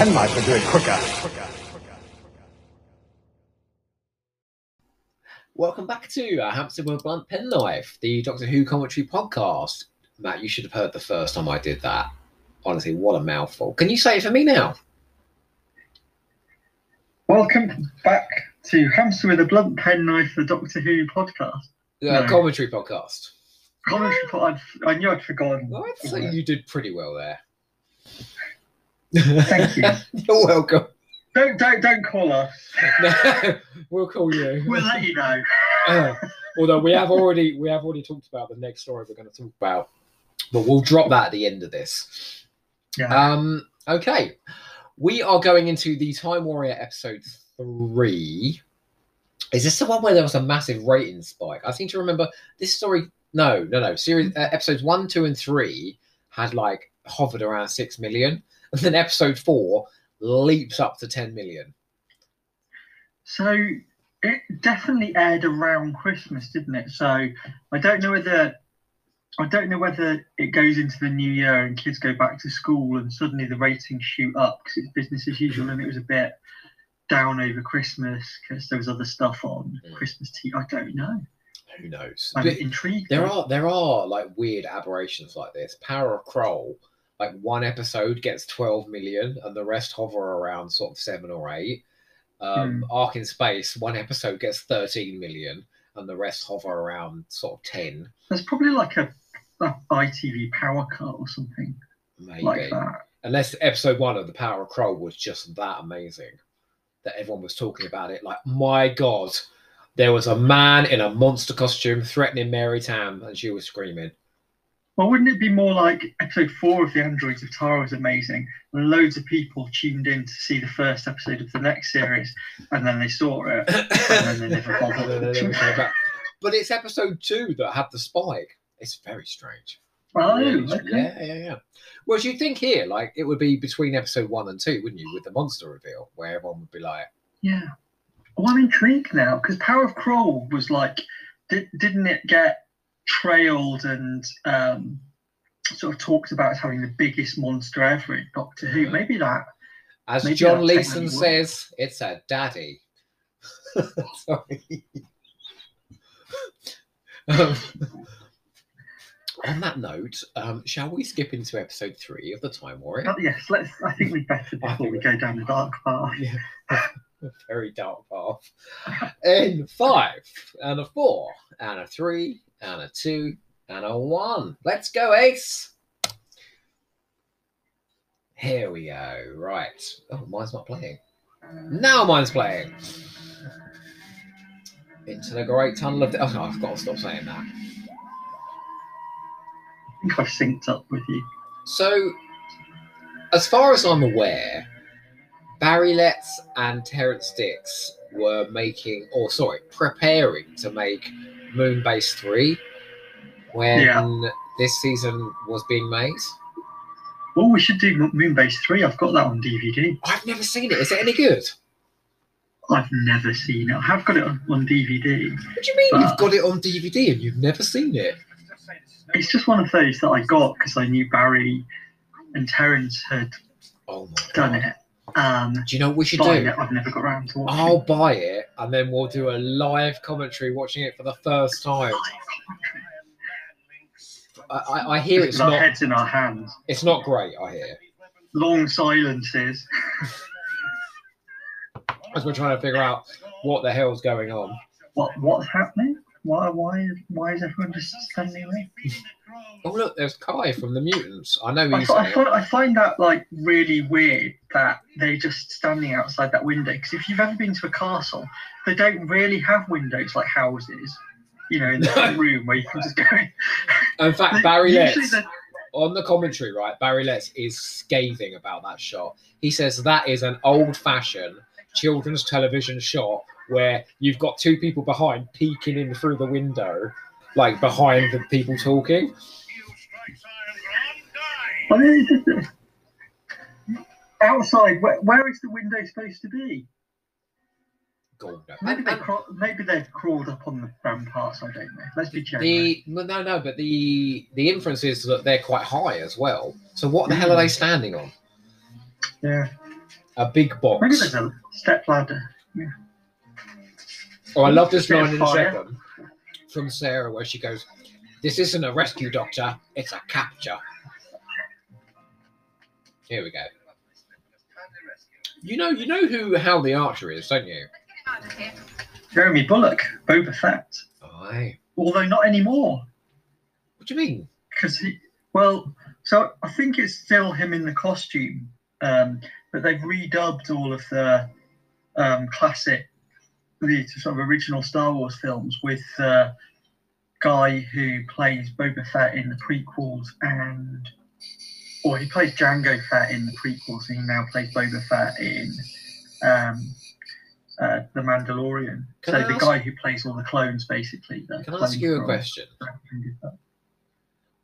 penknife would do it quicker. Welcome back to uh, Hamster with a Blunt Penknife, the Doctor Who commentary podcast. Matt, you should have heard the first time I did that. Honestly, what a mouthful. Can you say it for me now? Welcome back to Hamster with a Blunt Penknife, the Doctor Who podcast. Uh, No. Commentary podcast. Commentary pod, I'd, I knew I'd forgotten. Well, I'd say you did pretty well there. Thank you. You're welcome. Don't don't don't call us. No, we'll call you. We'll let you know. Uh, although we have already we have already talked about the next story we're going to talk about, but we'll drop that at the end of this. Yeah. Um. Okay, we are going into the Time Warrior episode three. Is this the one where there was a massive rating spike? I seem to remember this story. No, no, no. Series uh, episodes one, two, and three had like hovered around six million, and then episode four leaps up to ten million. So it definitely aired around Christmas, didn't it? So I don't know whether I don't know whether it goes into the new year and kids go back to school and suddenly the ratings shoot up because it's business as usual and it was a bit down over Christmas because there was other stuff on Mm. Christmas tea. I don't know. Who knows? I'm But- intrigued. There are there are like weird aberrations like this. Power of Kroll, like one episode gets 12 million and the rest hover around sort of seven or eight. Um, Ark in Space, one episode gets 13 million and the rest hover around sort of 10, There's probably like a, a ITV power cut or something maybe. like that. Unless episode one of The Power of Kroll was just that amazing that everyone was talking about it. Like, my God, there was a man in a monster costume threatening Mary Tamm and she was screaming. Well, wouldn't it be more like episode four of The Androids of Tara was amazing, and loads of people tuned in to see the first episode of the next series, and then they saw it, and then they never And then they bothered. But it's episode two that had the spike. It's very strange. oh, Really strange. okay. Yeah, yeah, yeah. Whereas you think here, like it would be between episode one and two, wouldn't you, with the monster reveal, where everyone would be like, Yeah. Well, I'm intrigued now because Power of Kroll was like, did, didn't it get trailed and um, sort of talked about as having the biggest monster ever in Doctor Who? Mhm. Maybe that. as Maybe John Leeson says, it's a daddy. Sorry. um, on that note, um, shall we skip into episode three of the Time Warrior? But yes, let's. I think we better before we we- go down the dark path. Yeah. very dark path. In five, and a four, and a three, and a two, and a one. Let's go, Ace. Here we go. Right. Oh, mine's not playing. Now mine's playing. Into the great tunnel of. Oh, no, I've got to stop saying that. I think I've synced up with you. So, as far as I'm aware, Barry Letts and Terrance Dicks were making, or sorry, preparing to make Moonbase 3 when Yeah. this season was being made. Well, we should do Moonbase 3. I've got that on DVD. I've never seen it. Is it any good? I've never seen it. I have got it on, on DVD. What do you mean you've got it on DVD and you've never seen it? It's just one of those that I got because I knew Barry and Terrance had Oh done god. it. Um, Do you know what we should do? it, I've never got around to watching. I'll buy it and then we'll do a live commentary watching it for the first time. I, I, I hear it's not heads in our hands. it's not great, I hear. Long silences. as we're trying to figure out what the hell's going on. What what's happening? Why why why is everyone just standing there? Oh look, there's Ky from the Mutants. I know he's I, find, I find that like really weird that they're just standing outside that window. Because if you've ever been to a castle, they don't really have windows like houses. You know, in the room where you can just go. in. In fact, Barry Letts on the commentary, right? Barry Letts is scathing about that shot. He says that is an old-fashioned children's television shot where you've got two people behind peeking in through the window, like behind the people talking. I mean, outside, where, where is the window supposed to be? God, no. Maybe they and craw- maybe they've crawled up on the ramparts. I don't know. Let's be genuine. the no, no, but the the inference is that they're quite high as well. So what the hell are hmm. they standing on? Yeah. A big Maybe box. there's a step ladder. Yeah. Oh, I love this Bit line in a second from Sarah where she goes, This isn't a rescue doctor, it's a capture. Here we go. You know, you know who Hal the Archer is, don't you? Jeremy Bulloch, Boba Fett. Aye. Although not anymore. What do you mean? because he well so i think it's still him in the costume um but they've redubbed all of the um classic the sort of original star wars films with the guy who plays boba fett in the prequels and or he plays jango fett in the prequels and he now plays boba fett in um uh, the Mandalorian. Can so I the ask- guy who plays all the clones, basically. Can I ask you a question?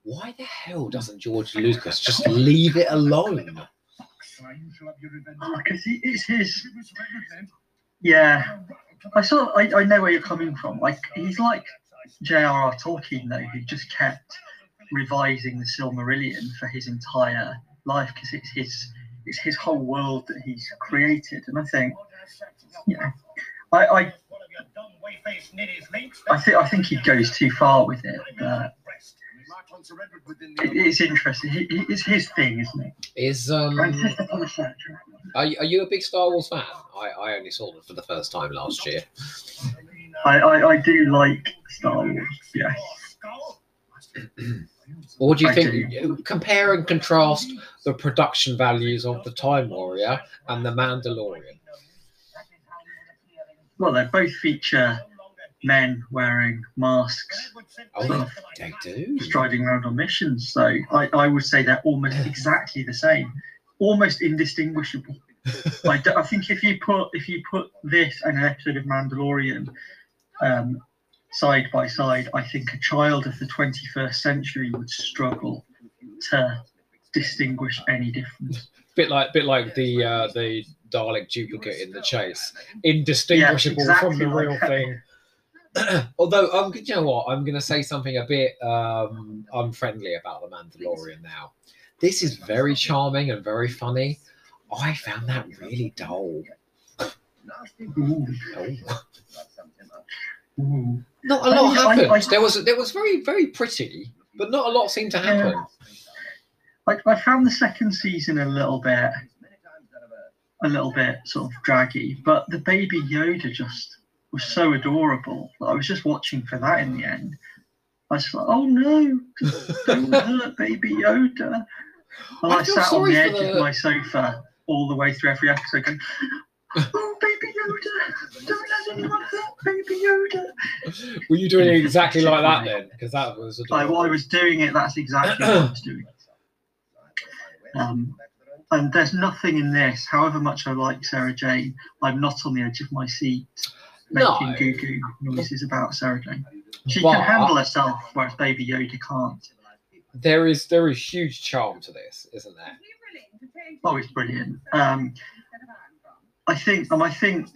Why the hell doesn't George Lucas just leave it alone? Because he, it's his. Yeah, I saw. I, I know where you're coming from. Like he's like J.R.R. Tolkien, though, who just kept revising the Silmarillion for his entire life because it's his it's his whole world that he's created. And I think, you know, I I, I think I think he goes too far with it. But it's interesting. He, he- it's his thing, isn't it? Is um Francis upon a search. are you, are you a big Star Wars fan? I, I only saw them for the first time last year. I, I, I do like Star Wars. yes. Or do you I think compare and contrast the production values of the Time Warrior and the Mandalorian? Well, they both feature men wearing masks, Oh, they, they do. striding around on missions. So I, I would say they're almost exactly the same, almost indistinguishable. I, d- I think if you put if you put this and an episode of Mandalorian um, side by side, I think a child of the 21st century would struggle to distinguish any difference. Bit like bit like the uh, the Dalek duplicate in the chase, indistinguishable Yes, from the real like thing. Although, um, you know what, I'm going to say something a bit um, unfriendly about the Mandalorian now. This is very charming and very funny. I found that really dull. Ooh, ooh. Not a lot I- I- happened. There was there was very very pretty, but not a lot seemed to happen. I, I found the second season a little bit a little bit sort of draggy, but the baby Yoda just was so adorable. I was just watching for that in the end. I was like, oh no, don't hurt baby Yoda. And I I, sat on the edge the- of my sofa all the way through every episode going, oh baby Yoda, don't let anyone hurt baby Yoda. Were you doing it exactly like that then? Because that was I, adorable. I was doing it, that's exactly what I was doing. Um, and there's nothing in this, however much I like Sarah Jane, I'm not on the edge of my seat No. making goo goo noises about Sarah Jane. She But- can handle herself, whereas Baby Yoda can't. there is there is huge charm to this, isn't there? Oh, it's brilliant. Um, I think, um, I think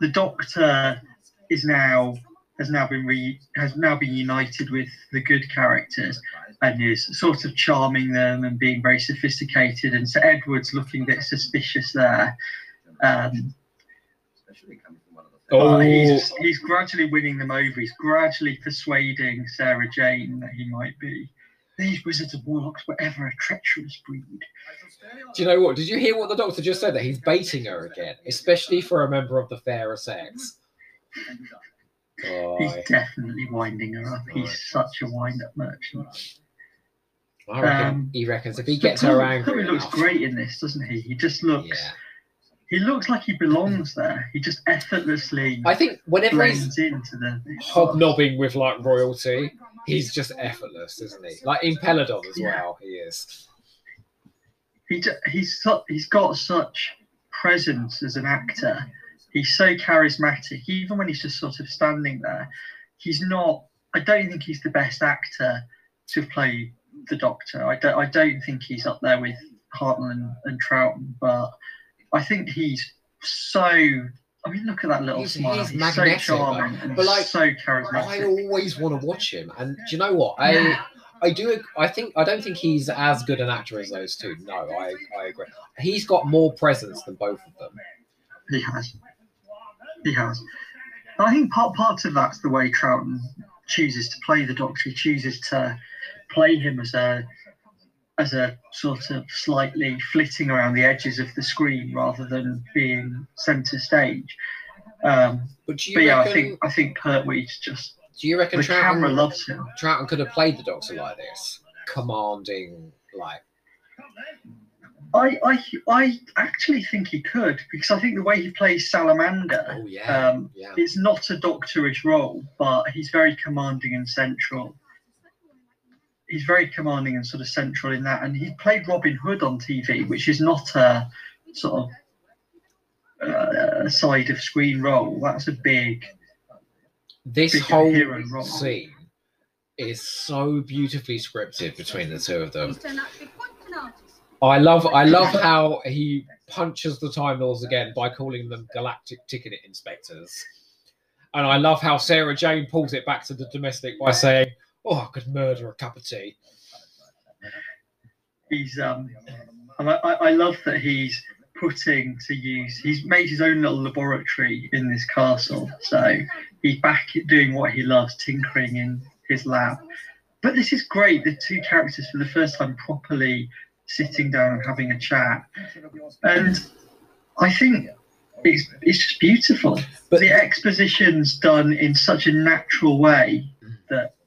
the Doctor is now has now been re, has now been united with the good characters and is sort of charming them and being very sophisticated. And so Edward's looking a bit suspicious there. Um, Oh, but he's, he's gradually winning them over. He's gradually persuading Sarah Jane that he might be. These wizards and warlocks were ever a treacherous breed. do you know what? Did you hear what the doctor just said? That he's baiting her again, especially for a member of the fairer sex. Oh, He's definitely winding her up. He's such a wind-up merchant. I reckon um, he reckons if he gets her Chloe- angry Chloe looks enough, great in this, doesn't he? He just looks. yeah. He looks like he belongs there. He just effortlessly I think whenever he's blends into the. hobnobbing with like royalty, he's just effortless, isn't he? Like in Peladon as Yeah. well, he is. He ju- he's su- he's got such presence as an actor. He's so charismatic, even when he's just sort of standing there. He's not. I don't think he's the best actor to play the Doctor. I don't. I don't think he's up there with Hartnell and, and Troughton, but I think he's so. I mean, look at that little He's- smile. he's He's, so charming and but, like, so I always want to watch him, and do you know what? I Yeah. I do. I think I don't think he's as good an actor as those two. No, I, I agree. He's got more presence than both of them. He has. He has. I think part part of that's the way Troughton chooses to play the Doctor. He chooses to play him as a as a sort of slightly flitting around the edges of the screen rather than being centre stage. Um, But do you but yeah. I think I think Pertwee's just do you reckon the camera Troughton, loves him. Troughton could have played the Doctor like this, commanding, like I, I I actually think he could because I think the way he plays Salamander, oh yeah, um, yeah. it's not a doctorish role, but he's very commanding and central. He's very commanding and sort of central in that, and he played Robin Hood on TV, which is not a sort of uh, side of screen role. That's a big. This big whole scene is so beautifully scripted between the two of them. He's turned out to be quite an artist. I love I love how he punches the Time Lords again by calling them galactic ticket inspectors. And I love how Sarah Jane pulls it back to the domestic by saying, Oh, I could murder a cup of tea. He's um, and I, I love that he's putting to use. He's made his own little laboratory in this castle, so he's back at doing what he loves, tinkering in his lab. But this is great. The two characters for the first time properly sitting down and having a chat, and I think it's it's just beautiful. But the exposition's done in such a natural way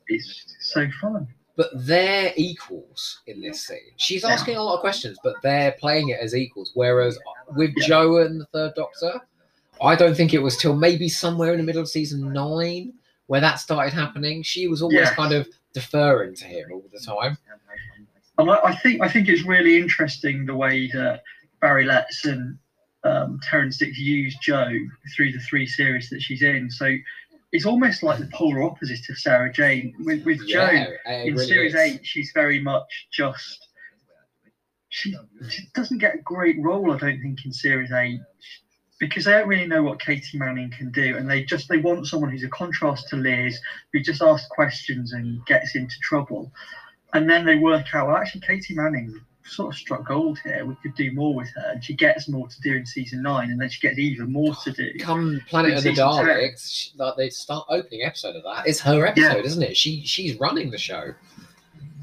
it's so fun. but they're equals in this scene. She's asking a lot of questions, but they're playing it as equals. Whereas with Yeah. Joe and the Third Doctor, I don't think it was till maybe somewhere in the middle of season nine where that started happening. She was always Yeah. kind of deferring to him all the time. And I, I think I think it's really interesting the way that Barry Letts and um, Terrance Dicks use Joe through the three series that she's in. So it's almost like the polar opposite of Sarah Jane. With with Joe Yeah, it in really series is. eight, she's very much just she, she doesn't get a great role, I don't think, in series eight. Because they don't really know what Katy Manning can do, and they just they want someone who's a contrast to Liz, who just asks questions and gets into trouble. And then they work out, well, actually, Katy Manning sort of struck gold here. We could do more with her, and she gets more to do in season nine, and then she gets even more to do. Come Planet of the season 10. Daleks, she, like they start opening episode of that. It's her episode, isn't it? She she's running the show.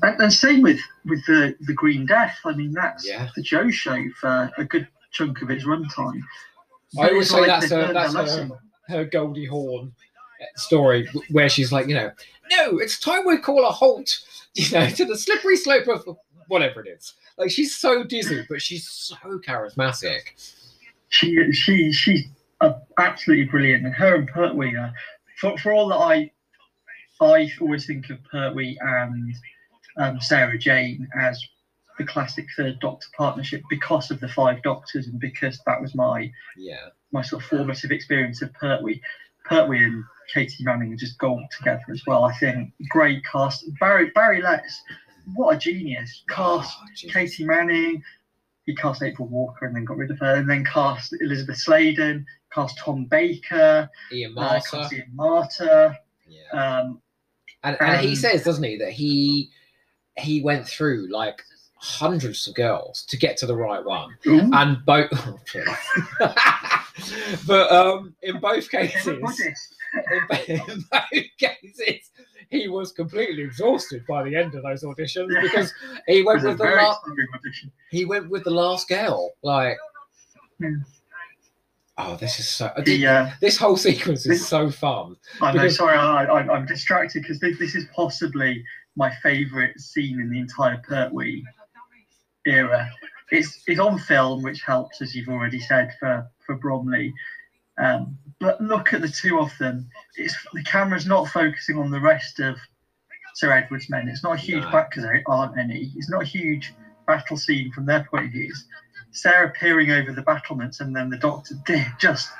And, and same with with the the Green Death. I mean, that's Yeah. the Joe show for a good chunk of its runtime. I always say like that's her, that's her, her Goldie Hawn story where she's like, you know, no, it's time we call a halt, you know, to the slippery slope of whatever it is. Like she's so dizzy, but she's so charismatic. She she she's uh, absolutely brilliant, and her and Pertwee are for for all that I I always think of Pertwee and um, Sarah Jane as the classic third Doctor partnership because of the Five Doctors and because that was my Yeah. my sort of formative experience of Pertwee. Pertwee and Katy Manning just gold together as well. I think great cast. Barry Barry Letts, what a genius! Cast Oh, geez. Katy Manning. He cast April Walker and then got rid of her, and then cast Elizabeth Sladen, cast Tom Baker, Ian uh, Marter. cast Ian Marter. Yeah. Um, And, and he um, says, doesn't he, that he he went through like hundreds of girls to get to the right one. ooh, And both but um in both cases in in both cases, he was completely exhausted by the end of those auditions Yeah. because he went with the last he went with the last girl. Like, Yeah. oh, this is so. The, uh, this whole sequence is so fun. I know, Because- sorry, I, I, I'm distracted because this, this is possibly my favourite scene in the entire Pertwee era. It's, it's on film, which helps, as you've already said, for, for Bromley. Um, but look at the two of them. It's the camera's not focusing on the rest of Sir Edward's men. It's not a huge No. back because there aren't any. It's not a huge battle scene from their point of view. It's Sarah peering over the battlements and then the doctor they just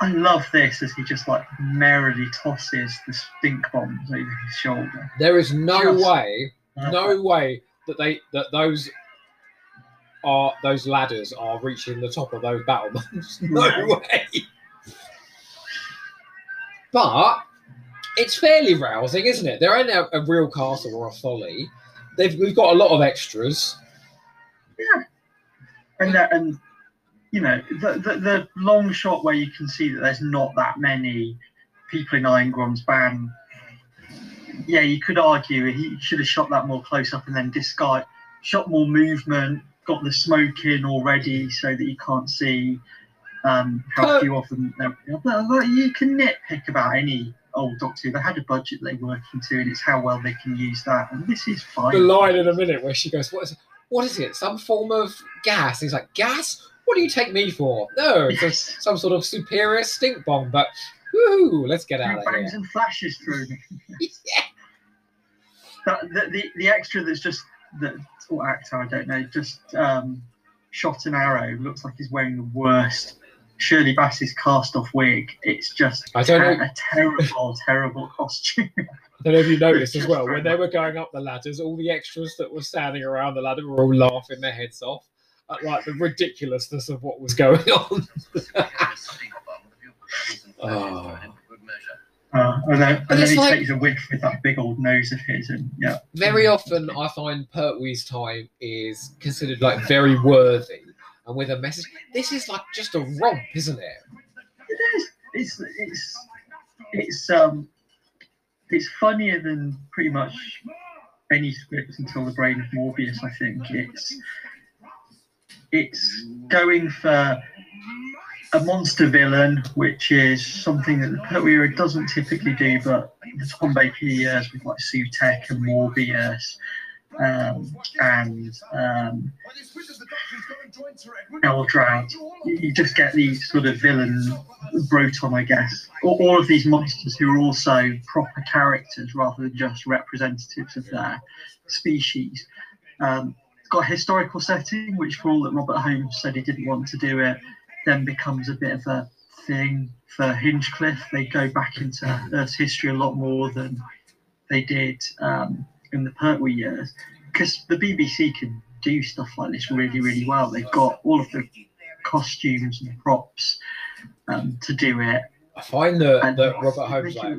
I love this as he just like merrily tosses the stink bombs over his shoulder. There is no Just- way, no way that they that those are those ladders are reaching the top of those battlements. no No. way. But it's fairly rousing, isn't it? There ain't a, a real castle or a folly. They've we've got a lot of extras. Yeah, and that, and you know the, the the long shot where you can see that there's not that many people in Irongron's band. Yeah, you could argue he should have shot that more close up and then disguise, shot more movement, got the smoke in already so that you can't see um, how few of them. there- But, but you can nitpick about any old Doctor. Who. They had a budget they're working to, and it's how well they can use that. And this is fine. The line in a minute where she goes, "What is it? What is it? Some form of gas?" He's like, "Gas? What do you take me for? No, it's a, Yes. some sort of superior stink bomb." But whoo, let's get out of bangs here. and flashes through me. yeah. That, the, the the extra that's just the or actor I don't know just um, shot an arrow looks like he's wearing the worst Shirley Bassey's cast off wig. It's just I don't ter- know. a terrible terrible costume. I don't know if you noticed as well when they were going up the ladders, all the extras that were standing around the ladder were all laughing their heads off at like the ridiculousness of what was going on. Oh. Uh, and then, But and then he like- takes a whiff with that big old nose of his, and yeah, very often I find Pertwee's time is considered like very worthy and with a message. This is like just a romp, isn't it? it is. It's it's it's um it's funnier than pretty much any script until the brain of Morbius. I think it's it's going for a monster villain, which is something that the Pertwee era doesn't typically do, but the Tom Baker years with like Sutekh and Morbius um, and um, Eldrad, you you just get these sort of villain Broton, I guess. All, all of these monsters who are also proper characters rather than just representatives of their species. Um, it's got a historical setting, which for all that Robert Holmes said he didn't want to do it, then becomes a bit of a thing for Hinchcliffe. They go back into Earth's history a lot more than they did um, in the Pertwee years, because the BBC can do stuff like this really, really well. They've got all of the costumes and props um, to do it. I find that, And that Robert Holmes like.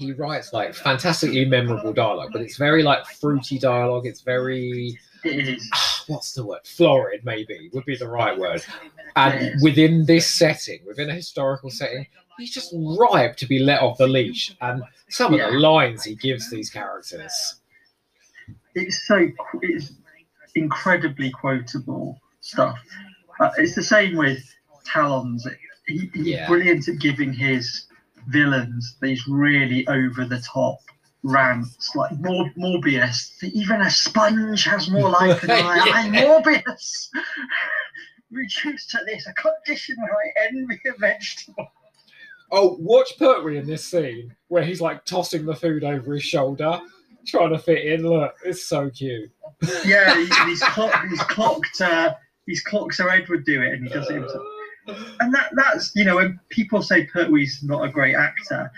He writes like fantastically memorable dialogue, but it's very like fruity dialogue. It's very what's the word? Florid, maybe would be the right word. And within this setting, within a historical setting, he's just ripe to be let off the leash. And some of the lines he gives these characters. It's so it's incredibly quotable stuff. Uh, it's the same with Talons. He, he's Yeah. brilliant at giving his villains these really over the top rants, like Mor- Morbius. Even a sponge has more life than I. Yeah. I'm Morbius. Reduced to this, a condition where I envy a vegetable. Oh, watch Pertwee in this scene where he's like tossing the food over his shoulder, trying to fit in. Look, it's so cute. Yeah, he, he's, clocked, he's clocked. Uh, he's clocked Sir Edward do it, and he does it himself. And that that's you know when people say Pertwee's not a great actor,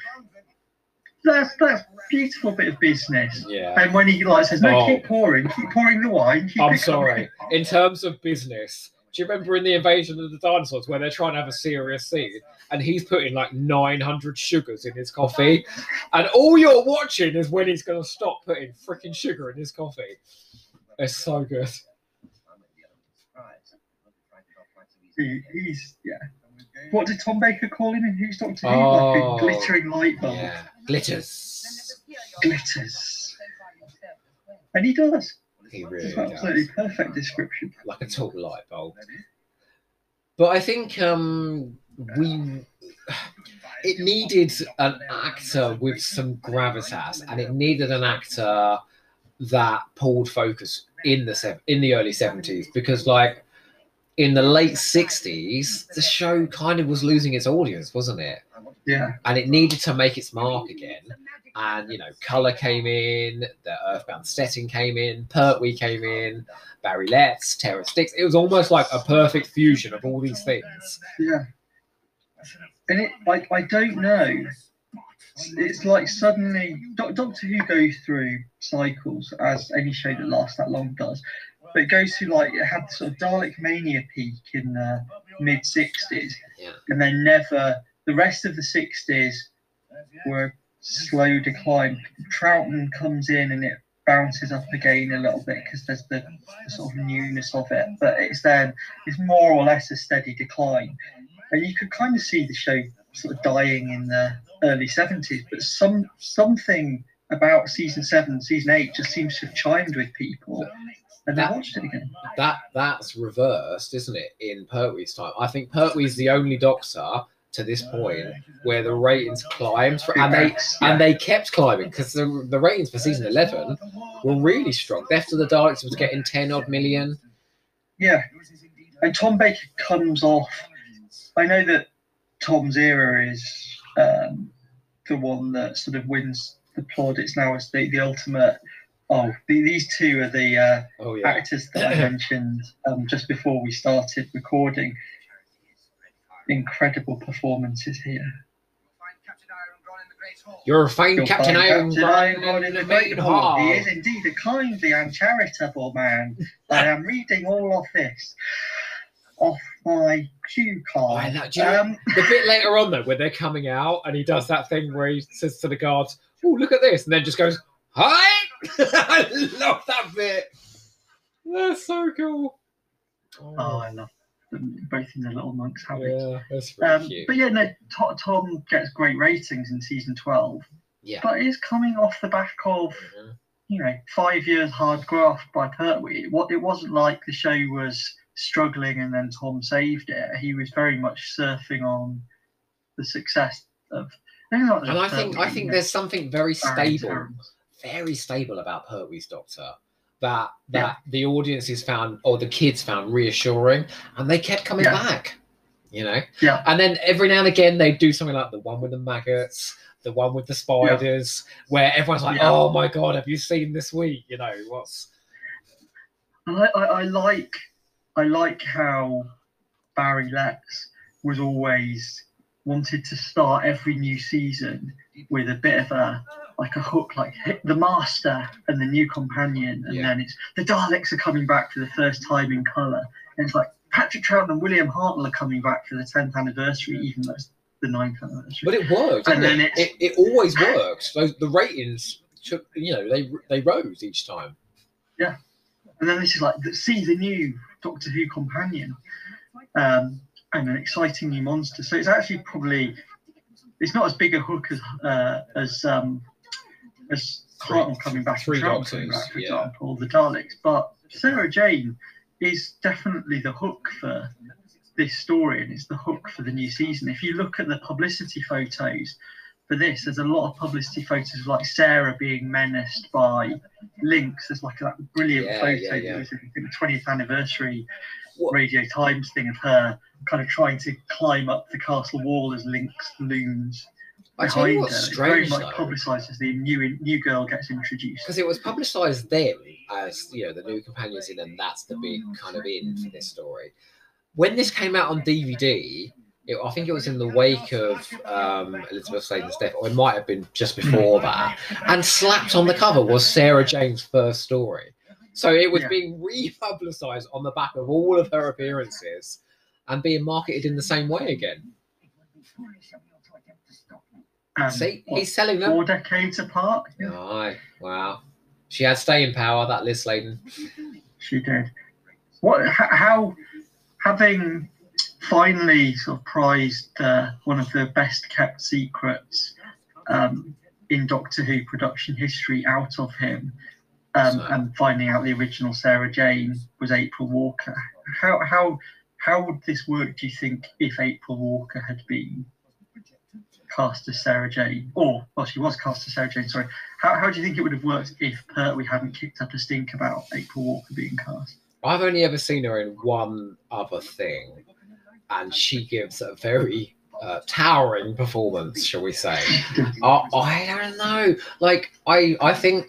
that's that's beautiful bit of business. Yeah. And when he like says, "No, Oh. keep pouring, keep pouring the wine." Keep I'm sorry. coming." In terms of business, do you remember in the invasion of the dinosaurs where they're trying to have a serious scene and he's putting like 900 sugars in his coffee, and all you're watching is when he's going to stop putting freaking sugar in his coffee. It's so good. He, he's yeah. What did Tom Baker call him in Whose Doctor Who? Oh, like a glittering light bulb, Yeah, glitters. glitters, and he does. He It's really an absolutely does. perfect description. Like a tall light bulb. But I think um, we it needed an actor with some gravitas, and it needed an actor that pulled focus in the sev- in the early seventies because, like, in the late sixties, the show kind of was losing its audience, wasn't it? Yeah, And it needed to make its mark again. And you know, color came in, the Earthbound setting came in, Pertwee came in, Barry Letts, Terrance Dicks. It was almost like a perfect fusion of all these things. yeah. And it like I don't know. it's like suddenly Do- Doctor Who goes through cycles as any show that lasts that long does. But it goes through like it had sort of Dalek mania peak in the mid '60s, Yeah. and then never the rest of the '60s were slow decline. Troughton comes in and it bounces up again a little bit because there's the, the sort of newness of it, but it's then it's more or less a steady decline. And you could kind of see the show sort of dying in the early 70s, but some something about season seven, season eight just seems to have chimed with people. And watched it again. That that's reversed, isn't it? In Pertwee's time, I think Pertwee's the only Doctor to this point where the ratings climbed, for, and they and they kept climbing because the, the ratings for season eleven were really strong. Death of the Daleks was getting ten odd million. Yeah, and Tom Baker comes off. I know that Tom's era is um, the one that sort of wins the plaudits now as the, the ultimate. Oh, the, these two are the uh, Oh yeah, actors that I mentioned um, just before we started recording. Incredible performances here. you're a fine You'll Captain Iron Captain Iron in the Great main Hall. He is indeed a kindly and charitable man. I am reading all of this off my cue card. I know- do you know- Um, the bit later on though, where they're coming out and he does that thing where he says to the guards, "Oh, look at this," and then just goes, "Hi!" I love that bit. That's so cool. oh, I love them both in the little monks habit. yeah, that's really Um, cute. but yeah, no, To- Tom gets great ratings in season 12, Yeah. but is coming off the back of Mhm. you know, five years hard graft by Pertwee. What it wasn't like the show was struggling and then Tom saved it. He was very much surfing on the success of. maybe not And I just think I think you know, there's something very stable, Terrence. Very stable about Pertwee's Doctor that that the audiences found or the kids found reassuring, and they kept coming Yeah. back. You know. Yeah. And then every now and again they do something like the one with the maggots, the one with the spiders, where everyone's like, Yeah. "Oh my god, have you seen this week?" You know what's I, I, I like I like how Barry Letts was always wanted to start every new season with a bit of a like a hook, like hit the master and the new companion, and Yeah. then it's the Daleks are coming back for the first time in colour, and it's like Patrick Troughton and William Hartnell are coming back for the tenth anniversary, even though it's the ninth anniversary. But it worked, And then it? it? It always worked. Those the ratings took, you know, they they rose each time. Yeah, and then this is like, the- see the new Doctor Who companion, um, and an exciting new monster. So it's actually probably, it's not as big a hook as uh, as um, as Hartnell coming back, three Doctors, back, for yeah. example, the Daleks. But Sarah Jane is definitely the hook for this story, and it's the hook for the new season. If you look at the publicity photos for this, there's a lot of publicity photos of like Sarah being menaced by Linx. There's like that brilliant Yeah, photo yeah, yeah. that was in the 20th anniversary Radio Times thing of her kind of trying to climb up the castle wall as Linx looms I tell you what's It's very strange much publicised as the new new girl gets introduced. because it was publicised then as you know the new companions in, and that's the big kind of in for this story. When this came out on DVD, it, I think it was in the wake of um, Elizabeth Sladen's death, or it might have been just before that. And slapped on the cover was Sarah Jane's first story. So it was Yeah. being republicised on the back of all of her appearances and being marketed in the same way again. Um, See, what, he's selling them. four decades apart. Aye, wow. She had staying power, that Liz Sladen. She did. What? How? Having finally sort of prized uh, one of the best kept secrets um, in Doctor Who production history out of him, um, So- and finding out the original Sarah Jane was April Walker. How how how would this work? Do you think if April Walker had been cast as Sarah Jane, or well, she was cast as Sarah Jane. Sorry. How how do you think it would have worked if Pertwee hadn't kicked up a stink about April Walker being cast? I've only ever seen her in one other thing, and she gives a very uh, towering performance, shall we say. I, I don't know. Like, I, I think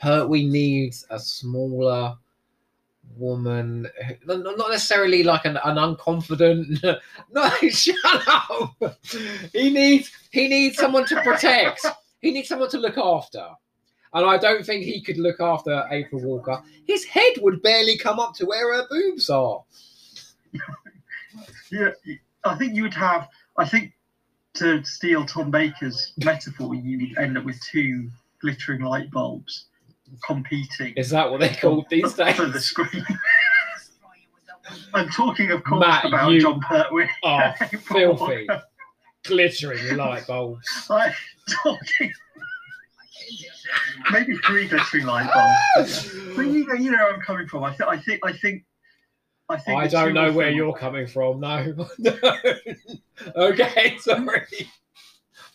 Pertwee needs a smaller woman, not necessarily like an, an unconfident. No, shut up. He needs he needs someone to protect. He needs someone to look after. And I don't think he could look after April Walker. His head would barely come up to where her boobs are. Yeah, I think you would have. I think to steal Tom Baker's metaphor, you would end up with two glittering light bulbs competing Is that what they call called these days? for the screen. I'm talking, of course, Matt, about you Jon Pertwee. are filthy. Glittering light bulbs. I'm talking. Maybe three glittering light bulbs. But you know, you know where I'm coming from. I, th- I think, I think, I think. I don't know where you're coming from. No. no. okay, sorry.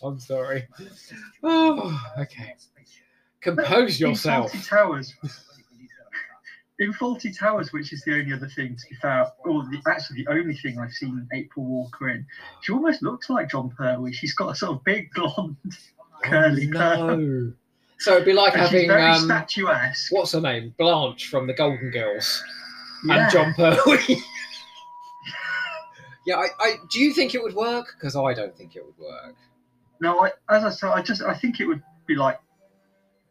I'm sorry. Oh, okay. Compose yourself. In. Fawlty Towers. In Fawlty Towers, which is the only other thing to be fair, or the, actually the only thing I've seen April Walker in, she almost looks like Jon Pertwee. She's got a sort of big blonde curly Oh, no. So it'd be like and having very um, statuesque. what's her name? Blanche from the Golden Girls Yeah. and Jon Pertwee. yeah, I, I do you think it would work? Because I don't think it would work. No, I, as I said, I just I think it would be like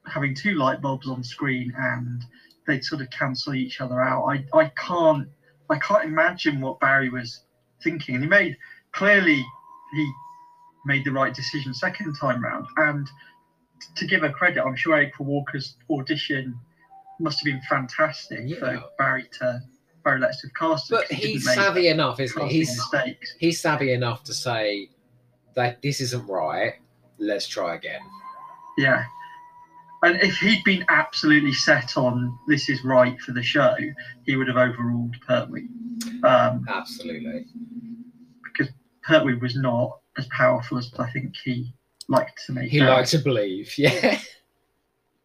having two light bulbs on screen and they'd sort of cancel each other out. I, I can't I can't imagine what Barry was thinking, and he made clearly he made the right decision second time round. And to give her credit, I'm sure April Walker's audition must have been fantastic Yeah. for Barry to Barry Letts to have cast But he's savvy enough, isn't he? He's mistakes. he's savvy enough to say that this isn't right. Let's try again. Yeah. And if he'd been absolutely set on this is right for the show, he would have overruled Pertwee. Um, Absolutely. Because Pertwee was not as powerful as I think he liked to make. He out. liked to believe. Yeah.